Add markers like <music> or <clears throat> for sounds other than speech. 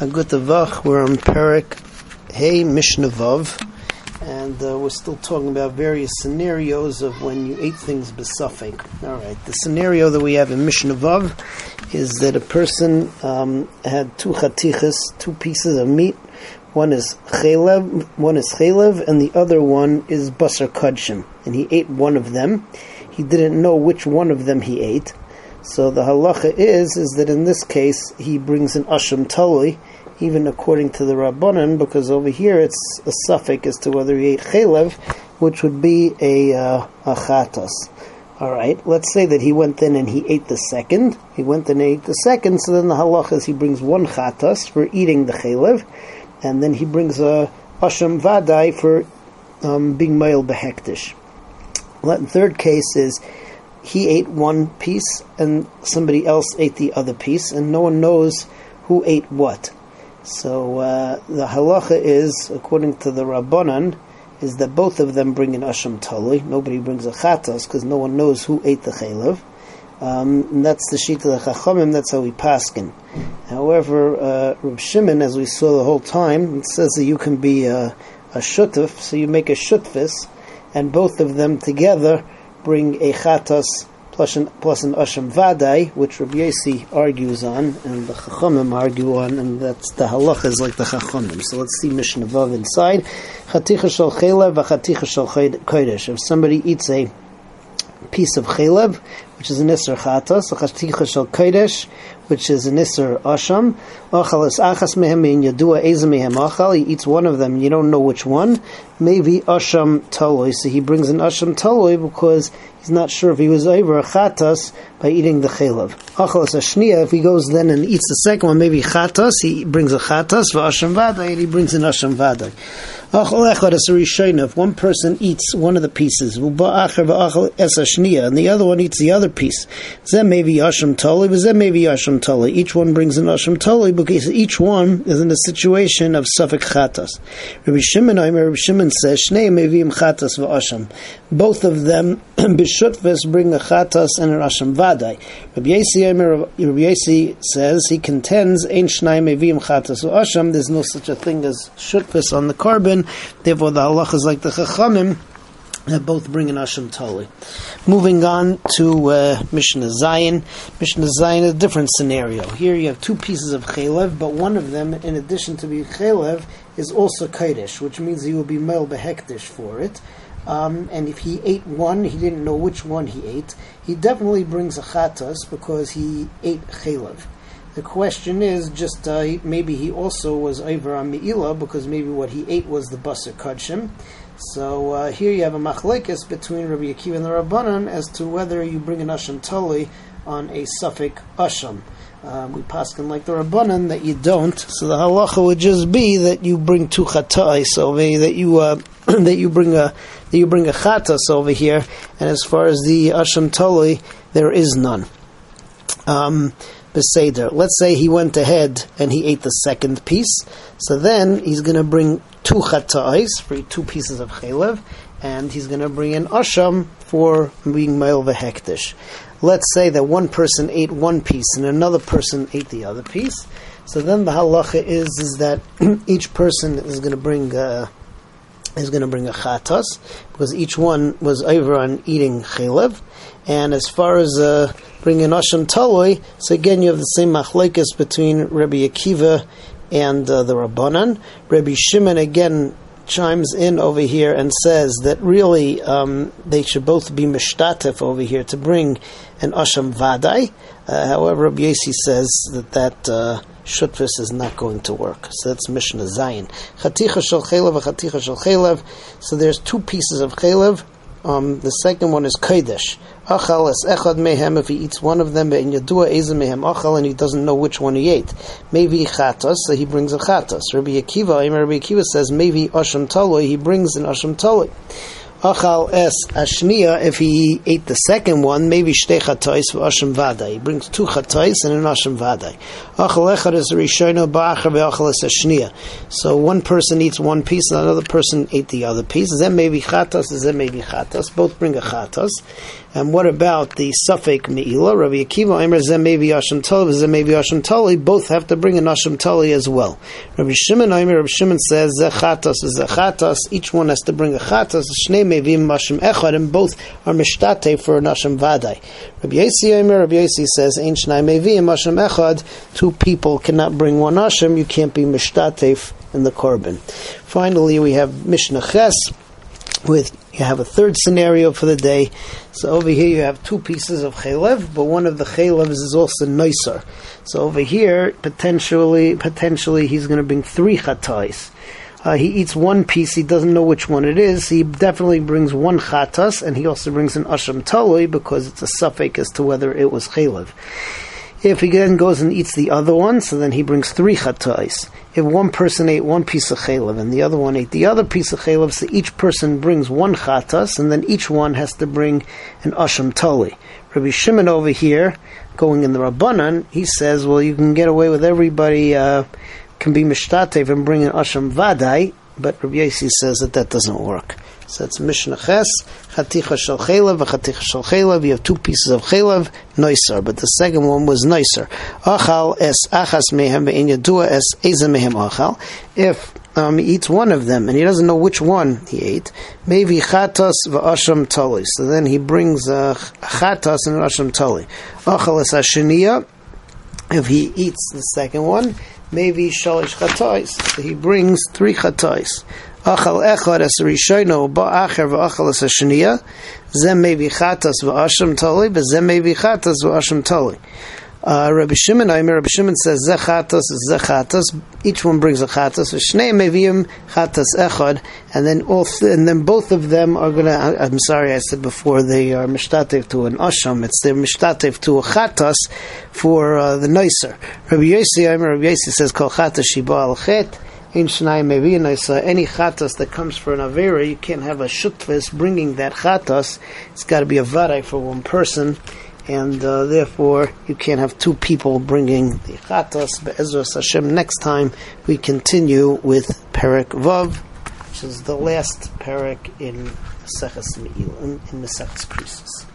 Agutavach. We're on Perik Hey Mishnah Vav, and uh, we're still talking about various scenarios of when you ate things b'safek. All right, the scenario that we have in Mishnah Vav is that a person um, had two chatichas, two pieces of meat. One is chaylev, one is chaylev, and the other one is basar kadshim. And he ate one of them. He didn't know which one of them he ate. So the halacha is is that in this case he brings an asham talui, even according to the rabbanon, because over here it's a safek as to whether he ate chalev, which would be a uh, a chatas. All right, let's say that he went in and he ate the second. He went in and ate the second. So then the halacha is he brings one chatas for eating the chalev, and then he brings a asham vadai for um, being male behektish. The third case is he ate one piece and somebody else ate the other piece, and no one knows who ate what. So uh, the halacha is, according to the Rabbanan, is that both of them bring an asham tali. Nobody brings a chatas because no one knows who ate the chaylev. Um, and that's the sheet of the chachamim. That's how we paskin. However, uh, Reb Shimon, as we saw the whole time, it says that you can be a, a shutuf, so you make a shutfis, and both of them together bring a chatas plus an, plus an asham vadai, which Rabbi Yossi argues on, and the chachamim argue on, and that's the halacha is like the chachamim. So let's see Mishnah Vav inside. Chaticha shel chelev v'chaticha shel kodesh. If somebody eats a piece of chelev, which is an isser chatas, v'chaticha shel kodesh, which is an Isser Asham. Achal is Achas Mehem in Yadua Eza Mehem Achal. He eats one of them, you don't know which one. Maybe Asham Taloi. So he brings an Asham Taloi because he's not sure if he was over a Chatas by eating the Chelav. Achal is Ashnia. If he goes then and eats the second one, maybe Chatas, he brings a Chatas, for Asham Vadai, and he brings an Asham Vadai. If one person eats one of the pieces, and the other one eats the other piece, then maybe Asham Toli, but then maybe Asham Toli. Each one brings an Asham Tali because each one is in a situation of safek chatas. Rabbi Shimon, Rabbi Shimon says, Shnei Mevim chatas v'asham. Both of them, <clears throat> b'shutvis, bring a chatas and an Asham Vadai. Rabbi Yossi, says, he contends, Ein Shnei Mevim chatas v'asham, there's no such a thing as shutvis on the korban, Therefore, the halach is like the chachamim both bring an asham tali. Moving on to uh, Mishnah Zayin. Mishnah Zayin is a different scenario. Here you have two pieces of chaylev, but one of them, in addition to being chaylev, is also kaidish, which means he will be mel behektish for it. Um, and if he ate one, he didn't know which one he ate. He definitely brings a chatas because he ate chaylev. The question is just uh, maybe he also was over on Me'ila because maybe what he ate was the Basar Kadshim. So uh, here you have a machlekes between Rabbi Akiva and the Rabbanan as to whether you bring an Asham Tali on a safek Asham. Um, we paskin like the Rabbanan that you don't. So the halacha would just be that you bring two chatais over that you uh, <clears throat> that you bring a that you bring a chatas over here. And as far as the Asham Tali, there is none. Um, Beseder. Let's say he went ahead and he ate the second piece. So then he's going to bring two chata'is for two pieces of chaylev, and he's going to bring an asham for being male vehektish. Let's say that one person ate one piece and another person ate the other piece. So then the halacha is is that <clears throat> each person is going to bring. Uh, is going to bring a chatas because each one was over on eating chaylev, and as far as uh, bring an Asham Taloi. So again, you have the same machlekes between Rabbi Akiva and uh, the Rabbanan. Rabbi Shimon again chimes in over here and says that really um, they should both be mishtatif over here to bring an Asham Vadai. Uh, however, Rabbi Yossi says that that uh, is not going to work. So that's Mishnah Zayin. Chaticha shel chelev, chaticha shel chelev. So there's two pieces of chelev. Um, the second one is kodesh. Achal es echad mehem if he eats one of them, in yadua eza mehem achal, and he doesn't know which one he ate. Maybe chatas, so he brings a chatas. Rabbi Akiva, Rabbi Akiva says maybe asham taloi, he brings an asham taloi. Achal es ashnia, if he ate the second one, maybe shtei chatais v'asham vadai. He brings two chatais and an asham vadai. Achal echad is rishono ba'achar ve'achal es ashnia. So one person eats one piece and another person ate the other piece. Then maybe chatas, then maybe chatas. Both bring a chatas. And what about the safek Me'ila? Rabbi Akiva, Aimer, Zemevi Asham Tali, Zemevi Asham Tali, both have to bring an Asham Tali as well. Rabbi Shimon, Aimer, Rabbi Shimon says, Zechatas is Zechatas, each one has to bring a Chatas, Shnei Mevim Asham Echad, and both are Mishtate for an Asham Vadai. Rabbi Yossi, Aimer, Rabbi Yossi says, Ein Shnei Mevim Asham Echad, two people cannot bring one Asham, you can't be Mishtate in the Korban. Finally, we have Mishnah Ches, with you have a third scenario for the day. So over here you have two pieces of chaylev, but one of the chaylevs is also noiser. So over here, potentially, potentially he's going to bring three chatais. Uh, he eats one piece, he doesn't know which one it is. He definitely brings one chatas, and he also brings an asham talui because it's a safek as to whether it was chaylev. If he then goes and eats the other one, so then he brings three chatais. If one person ate one piece of chaylev and the other one ate the other piece of chaylev, so each person brings one chatas, and then each one has to bring an asham toli. Rabbi Shimon over here, going in the Rabbanan, he says, well, you can get away with everybody uh, can be mishtatev and bring an asham vadai, but Rabbi Yossi says that that doesn't work. So it's Mishnah Ches, Chaticha Shel Chelev, Chaticha Chelev. You have two pieces of Chelev, Noiser, but the second one was Noiser. Achal es Achas Mehem Ve'in Yadua es Eza Mehem Achal. If um, he eats one of them and he doesn't know which one he ate, maybe Chatas V'asham Tali. So then he brings uh, Chatas and Asham Tali. Achal es Ashiniya. If he eats the second one, maybe Shalish Chatais. So he brings three Chatais. Achal echad as rishono ba'acher v'achal as hashniya. Zem maybe chatas v'asham toli, but zem maybe chatas v'asham toli. Uh, Rabbi Shimon, mean, Rabbi Shimon says zechatas zechatas. Each one brings a chatas. V'shnei meviim chatas echad, and then all, th- and then both of them are gonna. I, am sorry, I said before they are mishtatev to an asham. It's they're mishtatev to a chatas for uh, the noiser. Rabbi Yossi, I mean, Rabbi Yossi says kol chatas shiba al chet in Shnai any chatas that comes for an Avera, you can't have a shutvis bringing that chatas. It's got to be a varai for one person, and uh, therefore you can't have two people bringing the chatas. Be'ezras Hashem, next time we continue with Perik Vav, which is the last Perik in Seches in, in Seches Krisis.